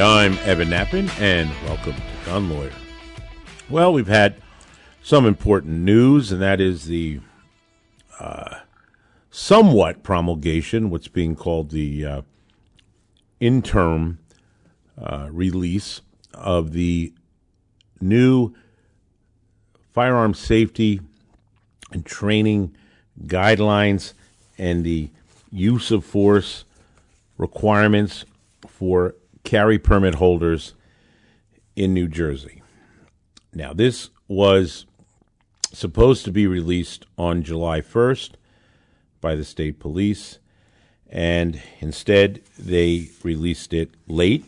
I'm Evan Nappen, and welcome to Gun Lawyer. Well, we've had some important news, and that is the uh, somewhat promulgation, what's being called the uh, interim uh, release of the new firearm safety and training guidelines and the use of force requirements for carry permit holders in New Jersey. Now, this was supposed to be released on July 1st by the state police, and instead they released it late,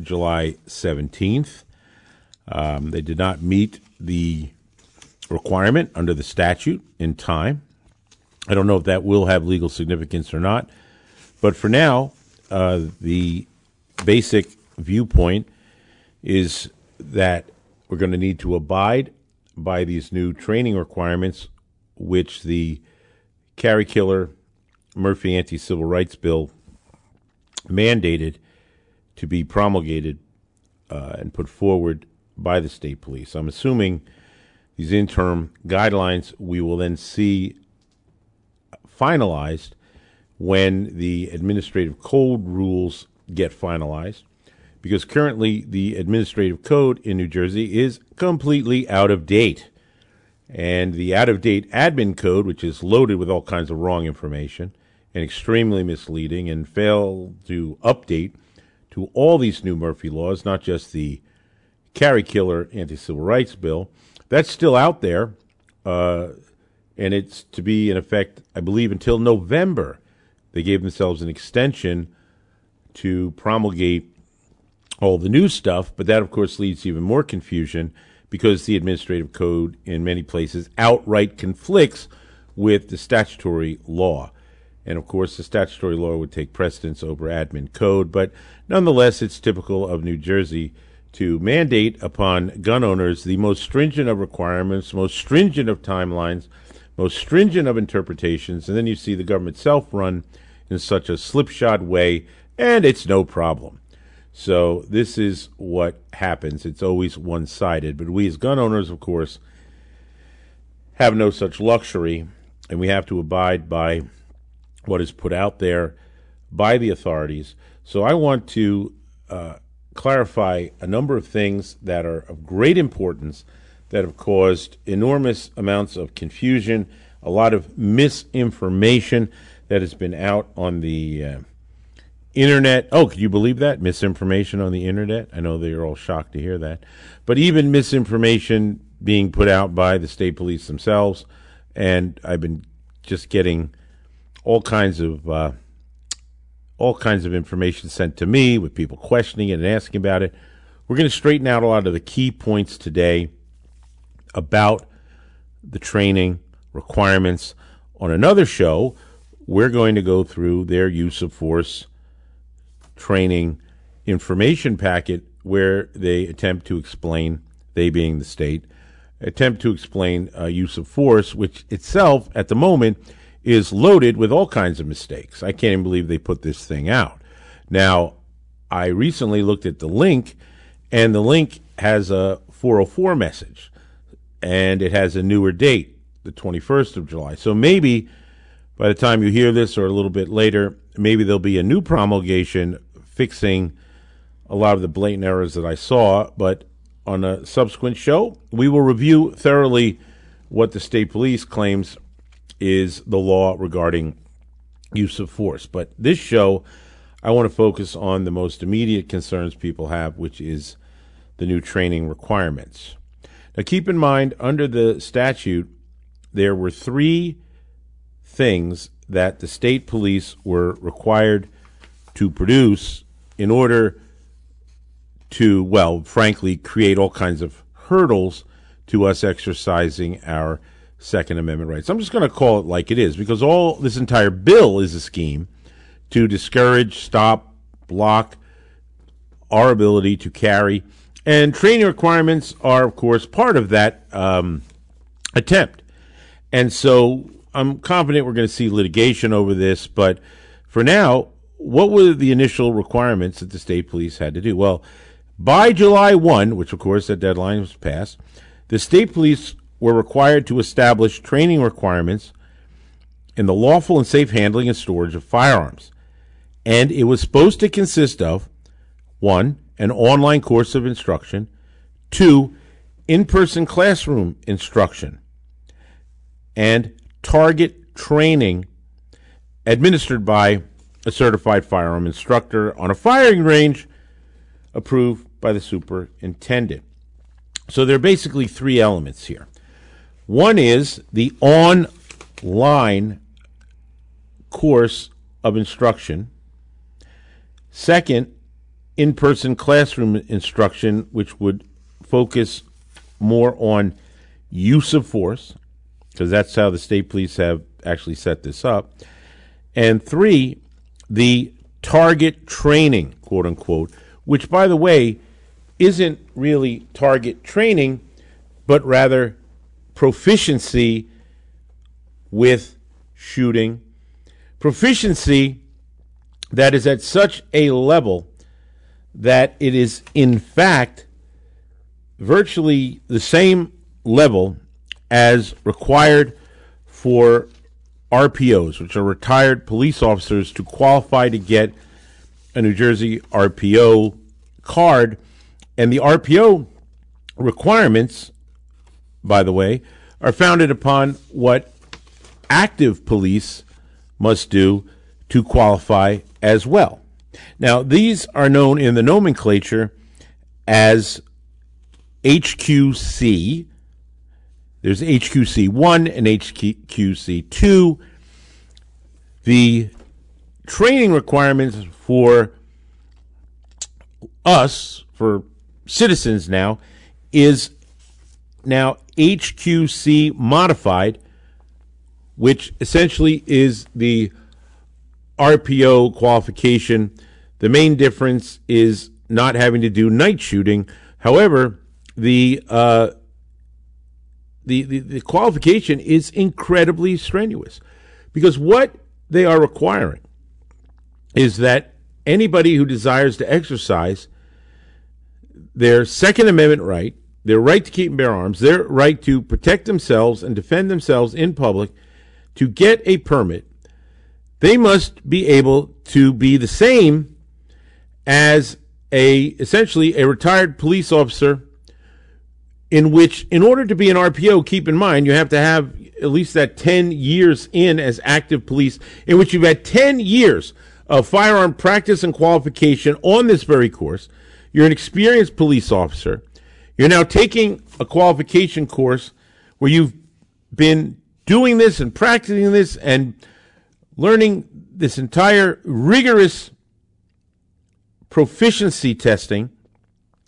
July 17th. Um, they did not meet the requirement under the statute in time. I don't know if that will have legal significance or not, but for now, uh, the basic viewpoint is that we're going to need to abide by these new training requirements, which the Carry Killer Murphy Anti Civil Rights Bill mandated to be promulgated uh, and put forward by the state police. I'm assuming these interim guidelines we will then see finalized when the administrative code rules get finalized because currently the administrative code in New Jersey is completely out of date. And the out of date admin code, which is loaded with all kinds of wrong information and extremely misleading and failed to update to all these new Murphy laws, not just the carry killer anti civil rights bill, that's still out there. Uh, and it's to be in effect, I believe, until November. They gave themselves an extension to promulgate all the new stuff, but that, of course, leads to even more confusion because the administrative code in many places outright conflicts with the statutory law. And of course, the statutory law would take precedence over admin code, but nonetheless, it's typical of New Jersey to mandate upon gun owners the most stringent of requirements, most stringent of timelines, most stringent of interpretations, and then you see the government self run in such a slipshod way and it's no problem. So this is what happens. It's always one sided. But we as gun owners, of course, have no such luxury, and we have to abide by what is put out there by the authorities. So I want to uh, clarify a number of things that are of great importance that have caused enormous amounts of confusion, a lot of misinformation that has been out on the uh, internet. Oh, could you believe that? Misinformation on the internet. I know they're all shocked to hear that. But even misinformation being put out by the state police themselves. And I've been just getting all kinds of. Uh, all kinds of information sent to me with people questioning it and asking about it. We're going to straighten out a lot of the key points today about the training requirements. On another show, we're going to go through their use of force training information packet where they attempt to explain, they being the state, attempt to explain uh, use of force, which itself at the moment is loaded with all kinds of mistakes. I can't even believe they put this thing out. Now, I recently looked at the link, and the link has a 404 message, and it has a newer date, the 21st of July. So maybe by the time you hear this or a little bit later, maybe there'll be a new promulgation fixing a lot of the blatant errors that I saw. But on a subsequent show, we will review thoroughly what the state police claims is the law regarding use of force. But this show, I want to focus on the most immediate concerns people have, which is the new training requirements. Now, keep in mind, under the statute, there were three things that the state police were required to produce in order to, well, frankly, create all kinds of hurdles to us exercising our Second Amendment rights. I'm just going to call it like it is because all this entire bill is a scheme to discourage, stop, block our ability to carry. And training requirements are, of course, part of that um, attempt. And so I'm confident we're going to see litigation over this, but for now, what were the initial requirements that the state police had to do? Well, by July 1, which of course that deadline was passed, the state police were required to establish training requirements in the lawful and safe handling and storage of firearms. And it was supposed to consist of one, an online course of instruction, two, in person classroom instruction, and target training administered by a certified firearm instructor on a firing range approved by the superintendent. So there are basically three elements here. One is the online course of instruction. Second, in person classroom instruction, which would focus more on use of force, because that's how the state police have actually set this up. And three, the target training, quote unquote, which, by the way, isn't really target training, but rather proficiency with shooting. Proficiency that is at such a level that it is, in fact, virtually the same level as required for RPOs, which are retired police officers, to qualify to get a New Jersey RPO card. And the RPO requirements, by the way, are founded upon what active police must do to qualify as well. Now, these are known in the nomenclature as HQC. There's HQC 1 and HQC 2. The training requirements for us, for citizens now, is now HQC modified, which essentially is the RPO qualification. The main difference is not having to do night shooting. However, the, uh, the, the, the qualification is incredibly strenuous. Because what they are requiring is that anybody who desires to exercise their Second Amendment right, their right to keep and bear arms, their right to protect themselves and defend themselves in public, to get a permit, they must be able to be the same as a essentially a retired police officer in which, in order to be an RPO, keep in mind, you have to have at least that 10 years in as active police, in which you've had 10 years of firearm practice and qualification on this very course. You're an experienced police officer. You're now taking a qualification course where you've been doing this and practicing this and learning this entire rigorous proficiency testing.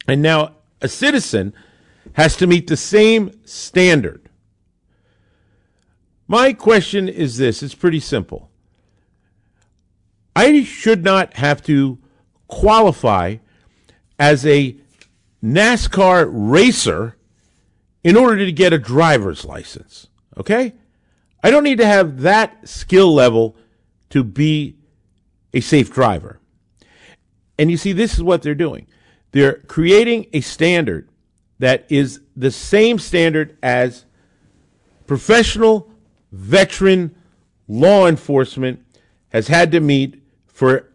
And now a citizen has to meet the same standard. My question is this it's pretty simple. I should not have to qualify as a NASCAR racer in order to get a driver's license. Okay? I don't need to have that skill level to be a safe driver. And you see, this is what they're doing. They're creating a standard that is the same standard as professional veteran law enforcement has had to meet for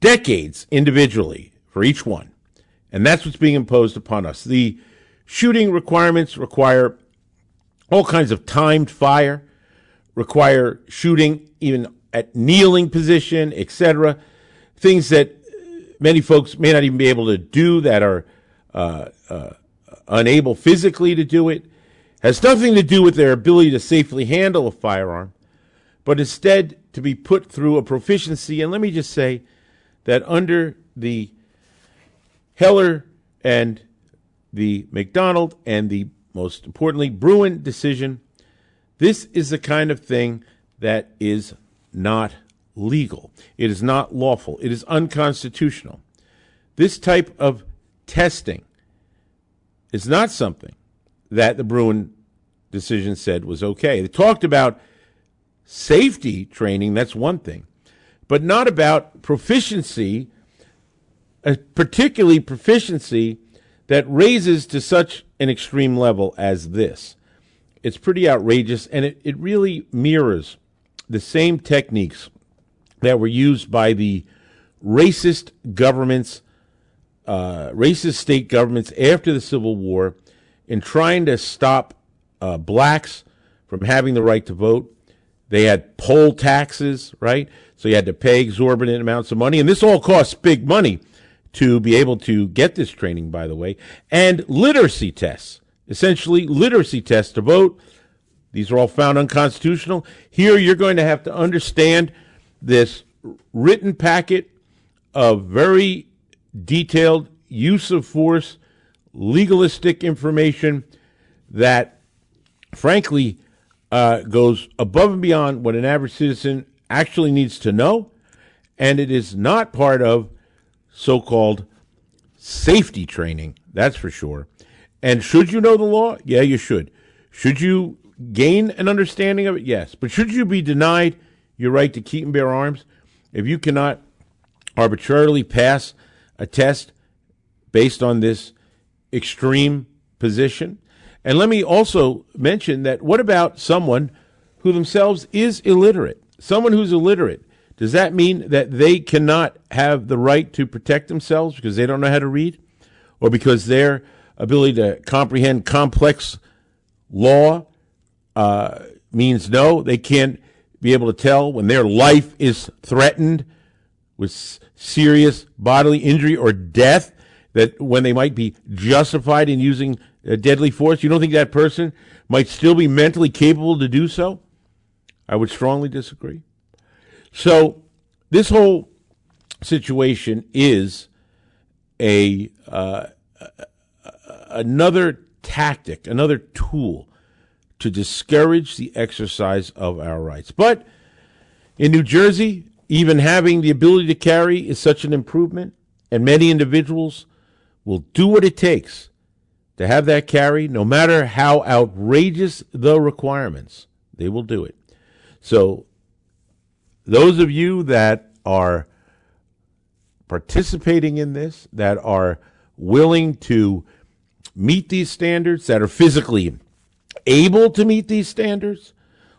decades individually for each one. And that's what's being imposed upon us. The shooting requirements require all kinds of timed fire, require shooting even at kneeling position, etc. Things that many folks may not even be able to do that are uh, uh, unable physically to do it, has nothing to do with their ability to safely handle a firearm, but instead to be put through a proficiency. And let me just say that under the Heller and the McDonald and the most importantly Bruen decision, this is the kind of thing that is not legal. It is not lawful. It is unconstitutional. This type of testing is not something that the Bruen decision said was okay. They talked about safety training, that's one thing. but not about proficiency, uh, particularly proficiency that raises to such an extreme level as this. It's pretty outrageous, and it, it really mirrors the same techniques that were used by the racist governments, uh, racist state governments after the Civil War in trying to stop uh, blacks from having the right to vote. They had poll taxes, right? So you had to pay exorbitant amounts of money. And this all costs big money to be able to get this training, by the way. And literacy tests, essentially literacy tests to vote. These are all found unconstitutional. Here you're going to have to understand this written packet of very detailed use of force, legalistic information that, frankly, uh, goes above and beyond what an average citizen actually needs to know, and it is not part of so called safety training, that's for sure. And should you know the law? Yeah, you should. Should you gain an understanding of it? Yes. But should you be denied your right to keep and bear arms if you cannot arbitrarily pass a test based on this extreme position? And let me also mention that what about someone who themselves is illiterate? Someone who's illiterate, does that mean that they cannot have the right to protect themselves because they don't know how to read? Or because their ability to comprehend complex law uh, means no, they can't be able to tell when their life is threatened with serious bodily injury or death that when they might be justified in using deadly force, you don't think that person might still be mentally capable to do so? I would strongly disagree. So, this whole situation is a uh, another tactic, another tool to discourage the exercise of our rights. But in New Jersey, even having the ability to carry is such an improvement, and many individuals will do what it takes to have that carry, no matter how outrageous the requirements, they will do it. So, those of you that are participating in this, that are willing to meet these standards, that are physically able to meet these standards,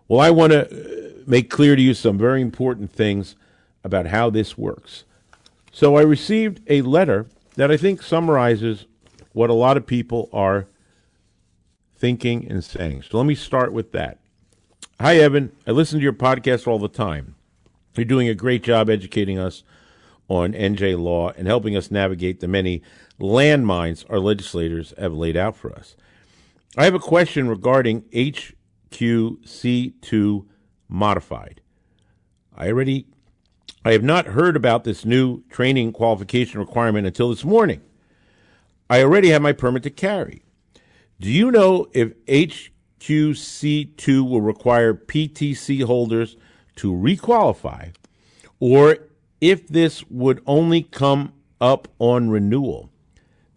well, I want to make clear to you some very important things about how this works. So, I received a letter that I think summarizes what a lot of people are thinking and saying. So let me start with that. Hi, Evan. I listen to your podcast all the time. You're doing a great job educating us on NJ law and helping us navigate the many landmines our legislators have laid out for us. I have a question regarding HQC2 modified. I already I have not heard about this new training qualification requirement until this morning. I already have my permit to carry. Do you know if HQC2 will require PTC holders to requalify or if this would only come up on renewal?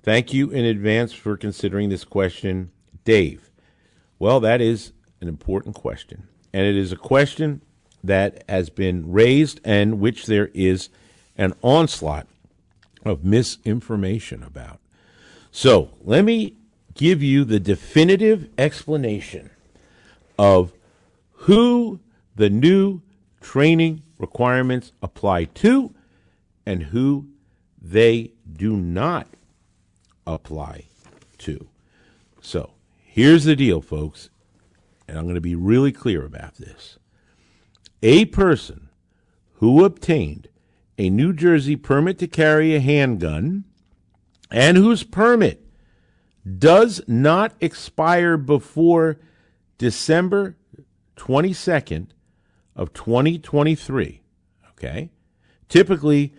Thank you in advance for considering this question, Dave. Well, that is an important question. And it is a question that has been raised and which there is an onslaught of misinformation about. So let me give you the definitive explanation of who the new training requirements apply to and who they do not apply to. So here's the deal, folks, and I'm going to be really clear about this. A person who obtained a New Jersey permit to carry a handgun and whose permit does not expire before December 22nd of 2023, okay? Typically,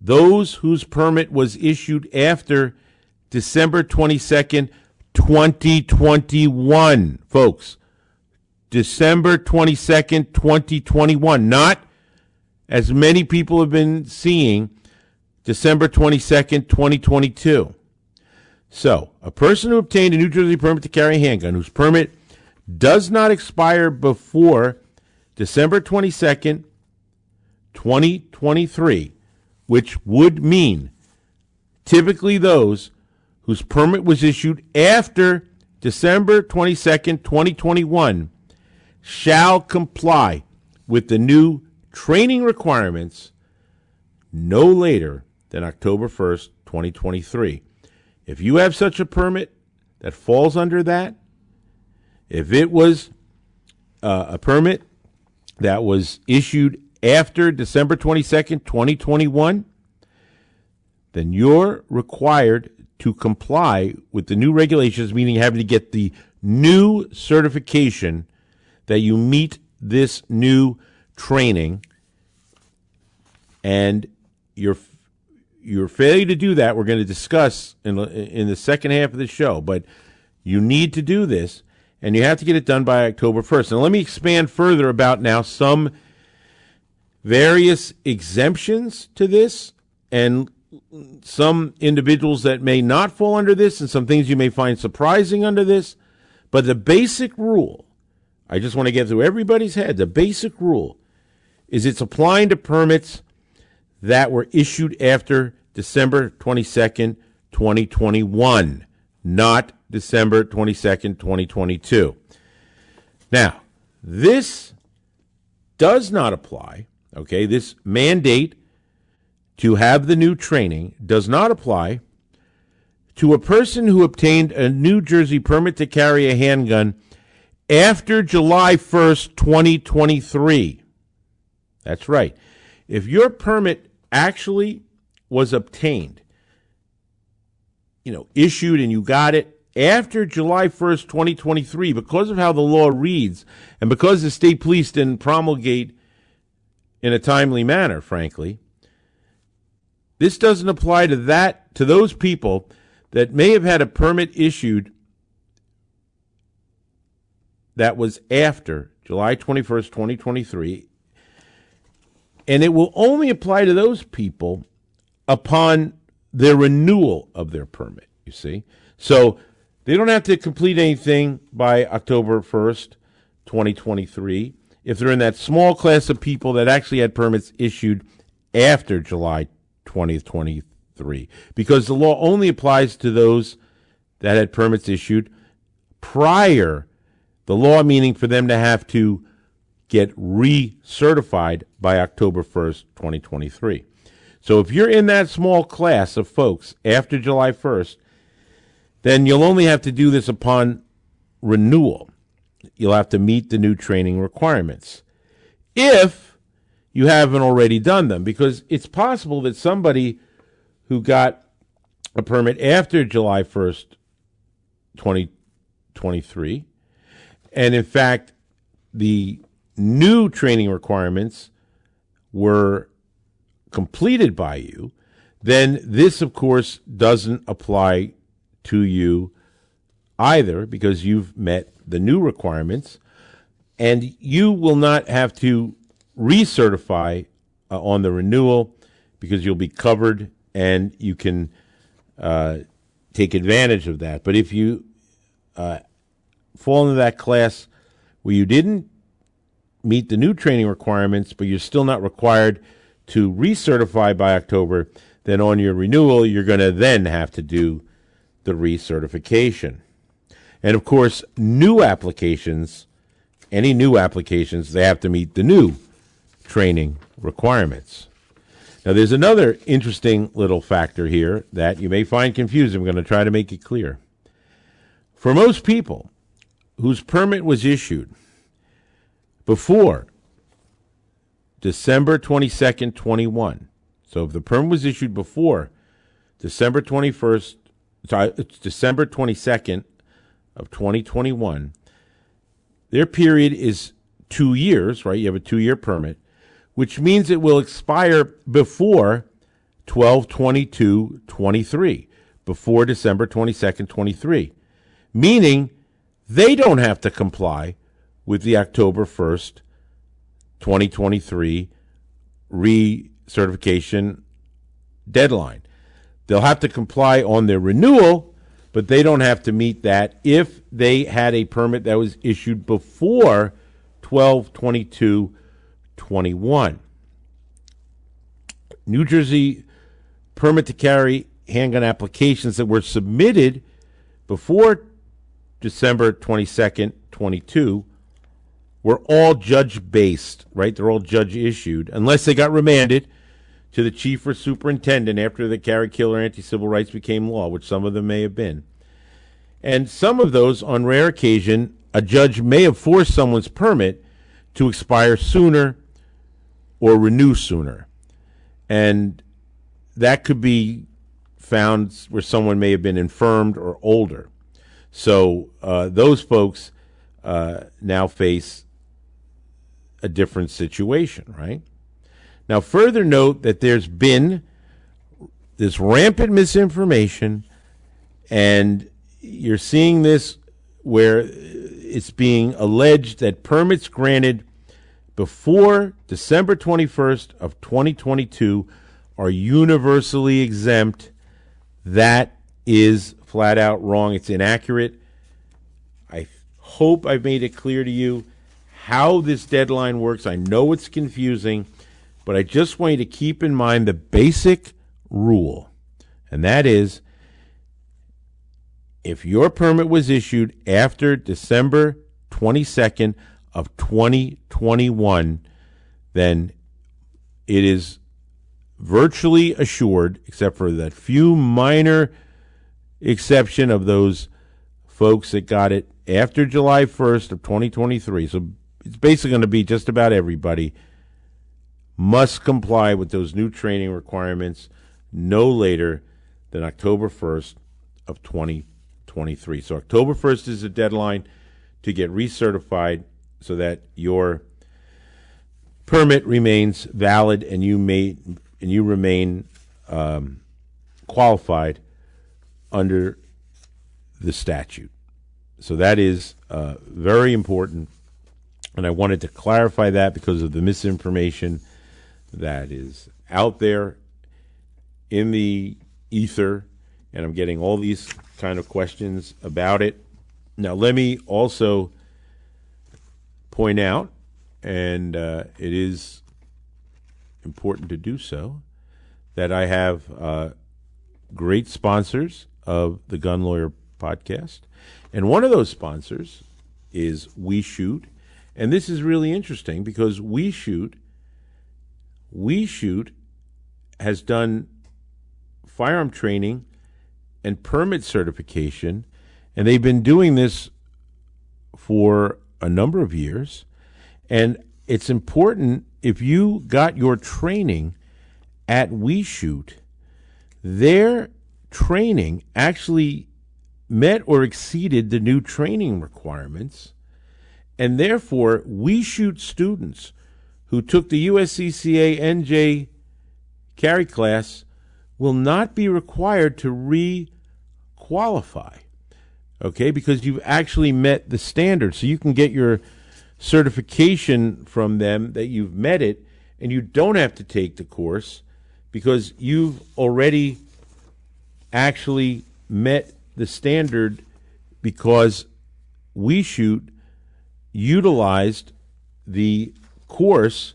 those whose permit was issued after December 22nd, 2021, folks. December 22nd, 2021, not as many people have been seeing December 22nd, 2022. So, a person who obtained a New Jersey permit to carry a handgun, whose permit does not expire before December 22nd, 2023, which would mean typically those whose permit was issued after December 22nd, 2021, shall comply with the new training requirements no later than October 1st, 2023. If you have such a permit that falls under that, if it was uh, a permit that was issued after December 22nd, 2021, then you're required to comply with the new regulations, meaning having to get the new certification that you meet this new training. And your your failure to do that, we're going to discuss in in the second half of the show. But you need to do this, and you have to get it done by October 1st. Now, let me expand further about now some various exemptions to this and some individuals that may not fall under this and some things you may find surprising under this. But the basic rule, I just want to get through everybody's head. The basic rule is it's applying to permits that were issued after December 22nd, 2021, not December 22nd, 2022. Now, this does not apply, okay? This mandate to have the new training does not apply to a person who obtained a New Jersey permit to carry a handgun after July 1st, 2023. That's right. If your permit actually was obtained, you know, issued and you got it after July 1st, 2023, because of how the law reads and because the state police didn't promulgate in a timely manner, frankly, this doesn't apply to that to those people that may have had a permit issued that was after July 21st, 2023. And it will only apply to those people upon their renewal of their permit, you see. So they don't have to complete anything by October 1st, 2023 if they're in that small class of people that actually had permits issued after July 2023 because the law only applies to those that had permits issued prior the law meaning for them to have to get recertified by October 1st, 2023. So if you're in that small class of folks after July 1st, then you'll only have to do this upon renewal. You'll have to meet the new training requirements. If you haven't already done them. Because it's possible that somebody who got a permit after July 1st, 2023, and in fact, the new training requirements were completed by you, then this, of course, doesn't apply to you either because you've met the new requirements and you will not have to recertify uh, on the renewal because you'll be covered and you can uh, take advantage of that. But if you uh, fall into that class where you didn't meet the new training requirements, but you're still not required to recertify by October, then on your renewal, you're going to then have to do the recertification. And of course, new applications, any new applications, they have to meet the new training requirements. Now, there's another interesting little factor here that you may find confusing. I'm going to try to make it clear. For most people whose permit was issued before December 22nd, 21, so if the permit was issued before December 21st, sorry, it's December 22nd of 2021, their period is two years, right? You have a two year permit which means it will expire before 12 22 23, before December 22nd, 23, meaning they don't have to comply with the October 1st, 2023 recertification deadline. They'll have to comply on their renewal, but they don't have to meet that if they had a permit that was issued before 12 22 21. New Jersey permit to carry handgun applications that were submitted before December 22nd, 22 were all judge based, right? They're all judge issued, unless they got remanded to the chief or superintendent after the carry killer anti civil rights became law, which some of them may have been. And some of those, on rare occasion, a judge may have forced someone's permit to expire sooner or renew sooner. And that could be found where someone may have been infirmed or older. So uh, those folks uh, now face a different situation, right? Now, further note that there's been this rampant misinformation, and you're seeing this where it's being alleged that permits granted before December 21st of 2022 are universally exempt. That is flat out wrong. It's inaccurate. I hope I've made it clear to you how this deadline works. I know it's confusing, but I just want you to keep in mind the basic rule, and that is if your permit was issued after December 22nd of 2021, then it is virtually assured, except for that few minor exception of those folks that got it after July 1st of 2023. So it's basically going to be just about everybody must comply with those new training requirements no later than October 1st of 2023. So October 1st is the deadline to get recertified so that your permit remains valid and you may and you remain um, qualified under the statute. So that is uh, very important, and I wanted to clarify that because of the misinformation that is out there in the ether, and I'm getting all these kind of questions about it. Now, let me also point out, and uh, it is important to do so, that I have uh, great sponsors of the Gun Lawyer podcast. And one of those sponsors is We Shoot. And this is really interesting because We Shoot, We Shoot has done firearm training and permit certification, and they've been doing this for a number of years. And it's important if you got your training at We Shoot, their training actually met or exceeded the new training requirements. And therefore, We Shoot students who took the USCCA NJ carry class will not be required to re qualify okay, because you've actually met the standard. So you can get your certification from them that you've met it, and you don't have to take the course because you've already actually met the standard because We Shoot utilized the course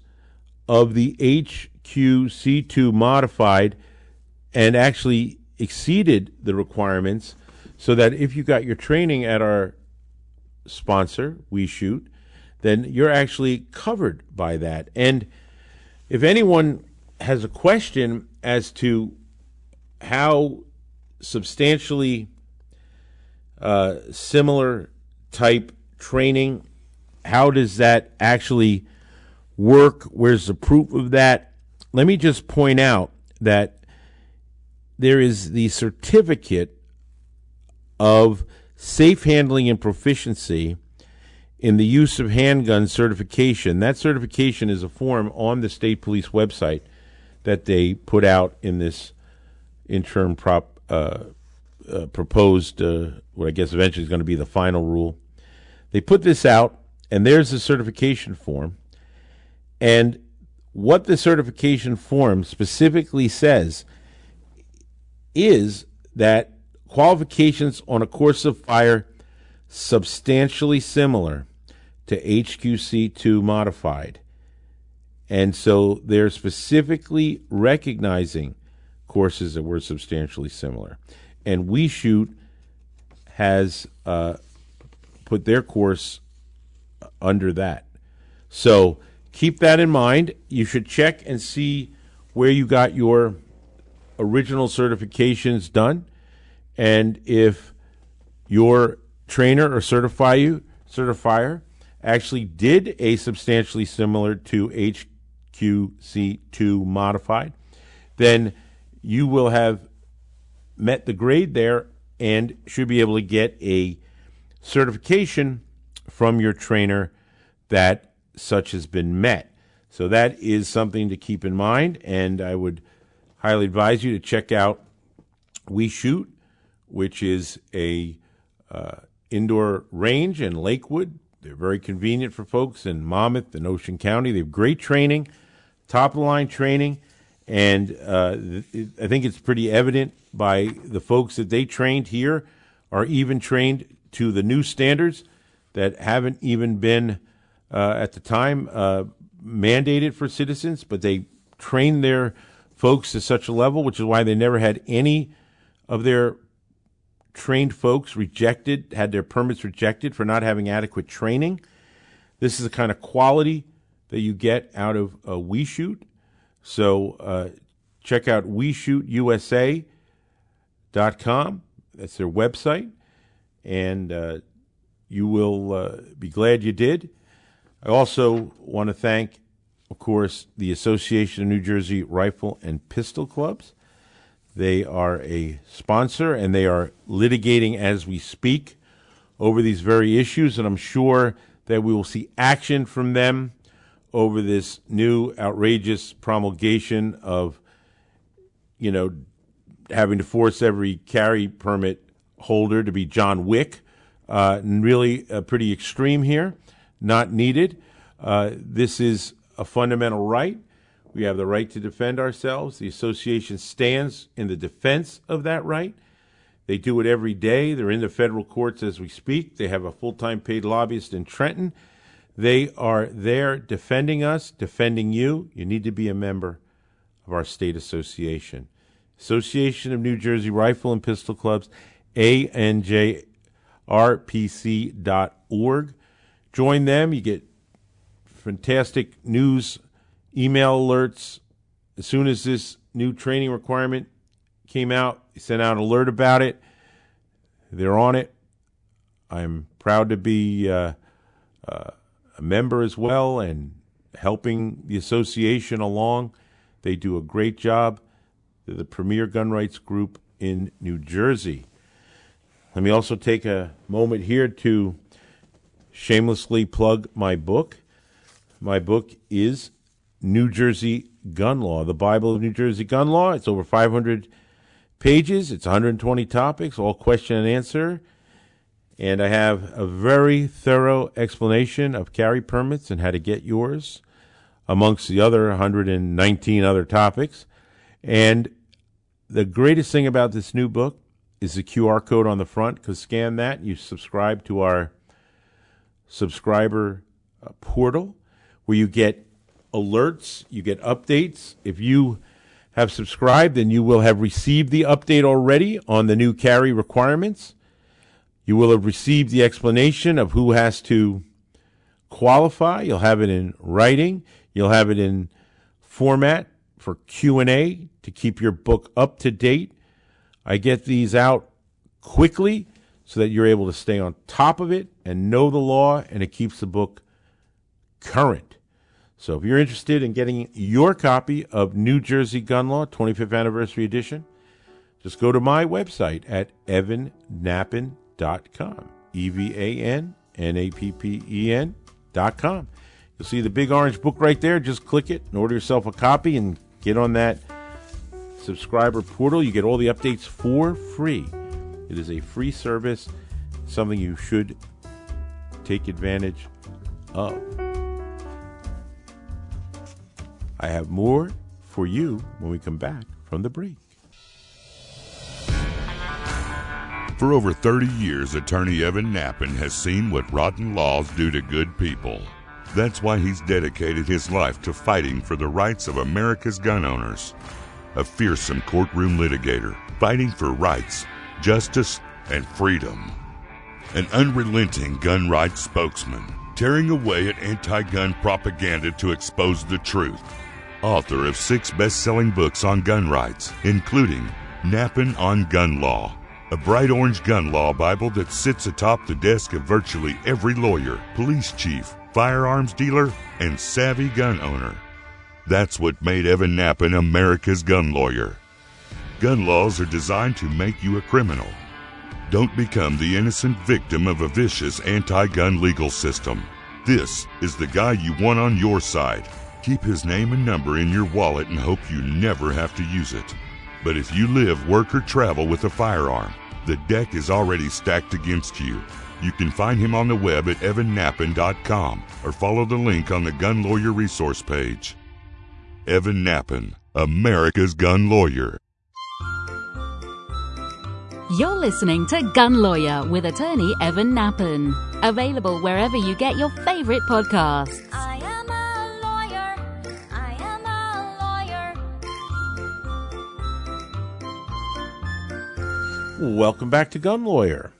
of the HQC2 modified and actually exceeded the requirements so that if you got your training at our sponsor, We Shoot, then you're actually covered by that. And if anyone has a question as to how substantially uh, similar type training, how does that actually work? Where's the proof of that? Let me just point out that there is the certificate of safe handling and proficiency in the use of handgun certification. That certification is a form on the state police website that they put out in this interim prop uh, uh, proposed, uh, what I guess eventually is going to be the final rule. They put this out, and there's the certification form. And what the certification form specifically says is that qualifications on a course of fire substantially similar to HQC2 modified And so they're specifically recognizing courses that were substantially similar. And We Shoot has uh, put their course under that. So keep that in mind. You should check and see where you got your original certifications done. And if your trainer or certify you, certifier actually did a substantially similar to HQC2 modified, then you will have met the grade there and should be able to get a certification from your trainer that such has been met. So that is something to keep in mind, and I would highly advise you to check out We Shoot, which is a uh, indoor range in Lakewood. They're very convenient for folks in Monmouth and Ocean County. They have great training, top of the line training, and uh, I think it's pretty evident by the folks that they trained here are even trained to the new standards that haven't even been uh, at the time uh, mandated for citizens, but they trained their folks to such a level, which is why they never had any of their trained folks rejected, had their permits rejected for not having adequate training. This is the kind of quality that you get out of a WeShoot. So uh, check out WeShootUSA.com. That's their website. And uh, you will uh, be glad you did. I also want to thank, of course, the Association of New Jersey Rifle and Pistol Clubs. They are a sponsor and they are litigating as we speak over these very issues, and I'm sure that we will see action from them over this new outrageous promulgation of, you know, having to force every carry permit holder to be John Wick. Uh, really uh, pretty extreme here, not needed. Uh, this is a fundamental right. We have the right to defend ourselves. The association stands in the defense of that right. They do it every day. They're in the federal courts as we speak. They have a full time paid lobbyist in Trenton. They are there defending us, defending you. You need to be a member of our state association. Association of New Jersey Rifle and Pistol Clubs, anjrpc.org. Join them. You get fantastic news email alerts. As soon as this new training requirement came out, sent out an alert about it. They're on it. I'm proud to be uh, uh, a member as well and helping the association along. They do a great job. They're the premier gun rights group in New Jersey. Let me also take a moment here to shamelessly plug my book. My book is New Jersey Gun Law, the Bible of New Jersey Gun Law. It's over 500 pages, it's 120 topics, all question and answer. And I have a very thorough explanation of carry permits and how to get yours, amongst the other 119 other topics. And the greatest thing about this new book is the QR code on the front, because scan that, you subscribe to our subscriber uh, portal where you get alerts, you get updates. If you have subscribed, then you will have received the update already on the new carry requirements. You will have received the explanation of who has to qualify. You'll have it in writing. You'll have it in format for Q&A to keep your book up to date. I get these out quickly so that you're able to stay on top of it and know the law and it keeps the book current. So if you're interested in getting your copy of New Jersey Gun Law 25th Anniversary Edition, just go to my website at evannappen.com. E V A N N A P P E N dot com. You'll see the big orange book right there. Just click it and order yourself a copy and get on that subscriber portal. You get all the updates for free. It is a free service, something you should take advantage of. I have more for you when we come back from the break. For over 30 years, attorney Evan Nappen has seen what rotten laws do to good people. That's why he's dedicated his life to fighting for the rights of America's gun owners. A fearsome courtroom litigator fighting for rights, justice, and freedom. An unrelenting gun rights spokesman tearing away at anti gun propaganda to expose the truth. Author of six best selling books on gun rights, including Nappen on Gun Law, a bright orange gun law Bible that sits atop the desk of virtually every lawyer, police chief, firearms dealer, and savvy gun owner. That's what made Evan Nappen America's gun lawyer. Gun laws are designed to make you a criminal. Don't become the innocent victim of a vicious anti gun legal system. This is the guy you want on your side. Keep his name and number in your wallet and hope you never have to use it. But if you live, work, or travel with a firearm, the deck is already stacked against you. You can find him on the web at evannappen.com or follow the link on the Gun Lawyer resource page. Evan Nappen, America's gun lawyer. You're listening to Gun Lawyer with attorney Evan Nappen. Available wherever you get your favorite podcasts. Welcome back to Gun Lawyer.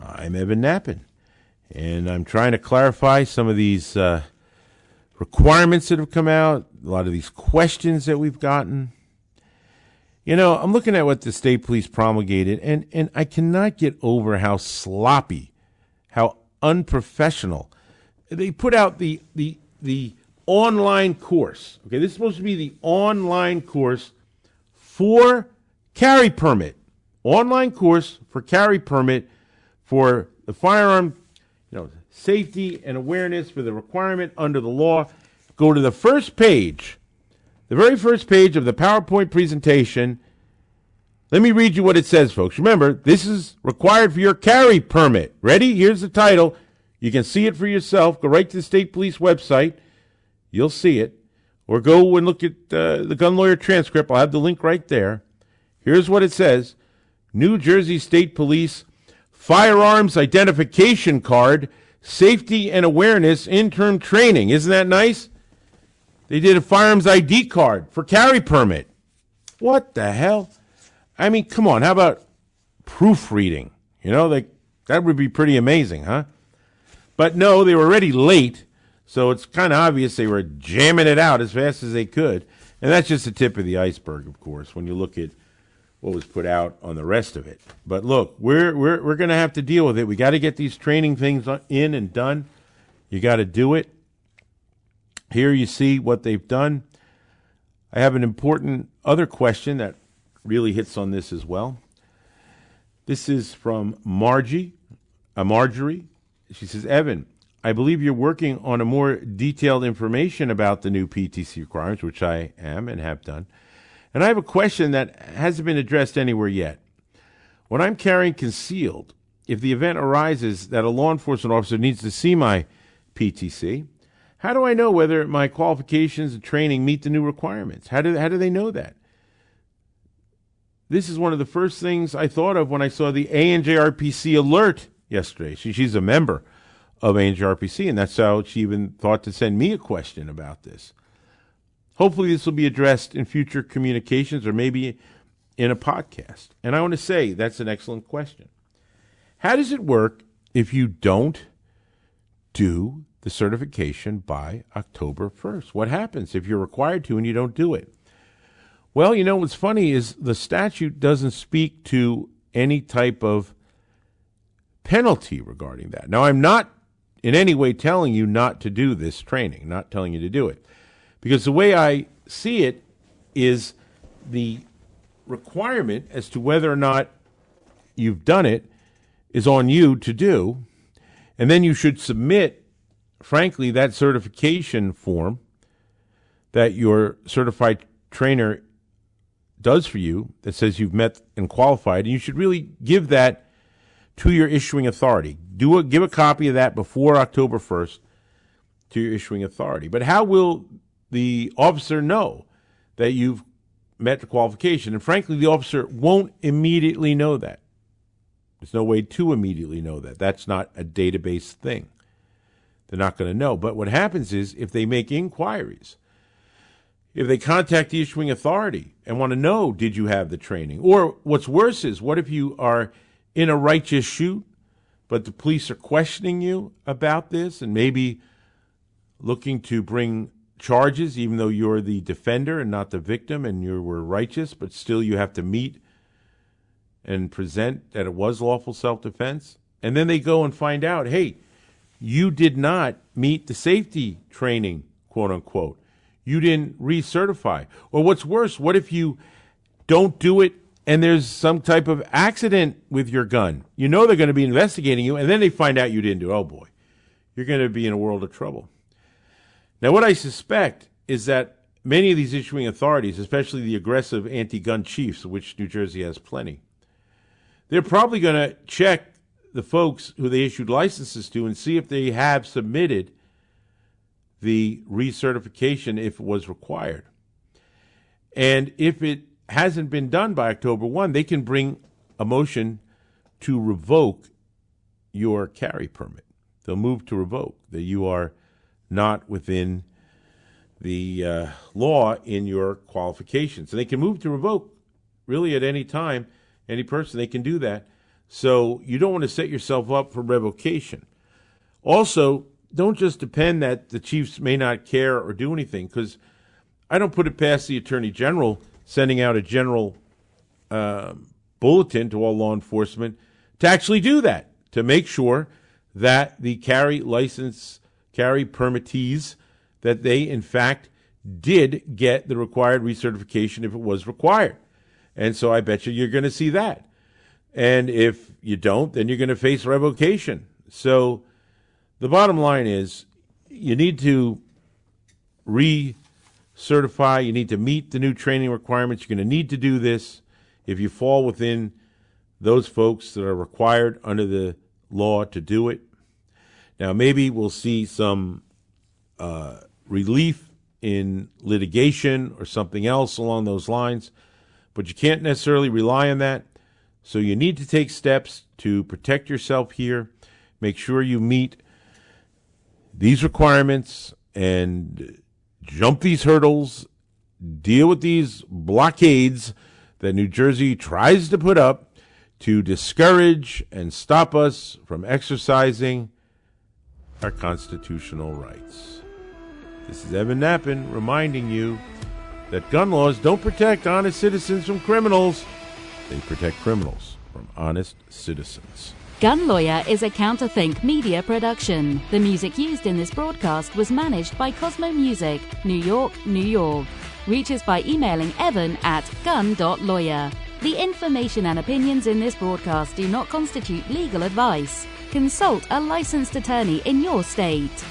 I'm Evan Nappen, and I'm trying to clarify some of these uh, requirements that have come out, a lot of these questions that we've gotten. You know, I'm looking at what the state police promulgated, and, and I cannot get over how sloppy, how unprofessional. They put out the, the, the online course. Okay, this is supposed to be the online course for carry permit. Online course for carry permit for the firearm, you know, safety and awareness for the requirement under the law. Go to the first page the very first page of the PowerPoint presentation. Let me read you what it says, folks. Remember, this is required for your carry permit. Ready? Here's the title. You can see it for yourself. Go right to the state police website. You'll see it. Or go and look at uh, the gun lawyer transcript. I'll have the link right there. Here's what it says New Jersey State Police Firearms Identification Card, Safety and Awareness Interim Training. Isn't that nice? They did a firearms ID card for carry permit. What the hell? I mean, come on. How about proofreading? You know, they, that would be pretty amazing, huh? But no, they were already late, so it's kind of obvious they were jamming it out as fast as they could. And that's just the tip of the iceberg, of course, when you look at what was put out on the rest of it. But look, we're we're we're going to have to deal with it. We got to get these training things in and done. You got to do it. Here you see what they've done. I have an important other question that really hits on this as well. This is from Margie, uh, Marjorie. She says, Evan, I believe you're working on a more detailed information about the new PTC requirements, which I am and have done. And I have a question that hasn't been addressed anywhere yet. When I'm carrying concealed, if the event arises that a law enforcement officer needs to see my PTC, how do I know whether my qualifications and training meet the new requirements? How do, how do they know that? This is one of the first things I thought of when I saw the ANJRPC alert yesterday. She, she's a member of ANJRPC, and that's how she even thought to send me a question about this. Hopefully, this will be addressed in future communications or maybe in a podcast. And I want to say that's an excellent question. How does it work if you don't do the certification by October 1st? What happens if you're required to and you don't do it? Well, you know what's funny is the statute doesn't speak to any type of penalty regarding that. Now, I'm not in any way telling you not to do this training, not telling you to do it. Because the way I see it is the requirement as to whether or not you've done it is on you to do. And then you should submit, frankly, that certification form that your certified trainer does for you that says you've met and qualified. And you should really give that to your issuing authority. Do a, give a copy of that before October 1st to your issuing authority. But how will the officer know that you've met the qualification? And frankly, the officer won't immediately know that. There's no way to immediately know that. That's not a database thing. they're not going to know. But what happens is if they make inquiries, if they contact the issuing authority and want to know, did you have the training? Or what's worse is, what if you are in a righteous shoot, but the police are questioning you about this and maybe looking to bring charges, even though you're the defender and not the victim and you were righteous, but still you have to meet and present that it was lawful self defense. And then they go and find out, hey, you did not meet the safety training, quote unquote. You didn't recertify. Or what's worse, what if you don't do it and there's some type of accident with your gun? You know they're going to be investigating you, and then they find out you didn't do it. Oh boy, you're going to be in a world of trouble. Now, what I suspect is that many of these issuing authorities, especially the aggressive anti gun chiefs, which New Jersey has plenty, they're probably going to check the folks who they issued licenses to and see if they have submitted the recertification if it was required. And if it hasn't been done by October 1, they can bring a motion to revoke your carry permit. They'll move to revoke that you are not within the uh, law in your qualifications. And they can move to revoke really at any time. Any person, they can do that. So you don't want to set yourself up for revocation. Also, don't just depend that the chiefs may not care or do anything, because I don't put it past the attorney general sending out a general uh, bulletin to all law enforcement to actually do that, to make sure that the carry license, carry permittees, that they in fact did get the required recertification if it was required. And so I bet you you're going to see that. And if you don't, then you're going to face revocation. So the bottom line is you need to recertify, you need to meet the new training requirements. You're going to need to do this if you fall within those folks that are required under the law to do it. Now, maybe we'll see some uh, relief in litigation or something else along those lines, but you can't necessarily rely on that. So you need to take steps to protect yourself here. Make sure you meet these requirements and jump these hurdles, deal with these blockades that New Jersey tries to put up to discourage and stop us from exercising our constitutional rights. This is Evan Nappen reminding you that gun laws don't protect honest citizens from criminals, they protect criminals from honest citizens. Gun Lawyer is a Counterthink media production. The music used in this broadcast was managed by Cosmo Music, New York, New York. Reach us by emailing evan at gun.lawyer. The information and opinions in this broadcast do not constitute legal advice. Consult a licensed attorney in your state.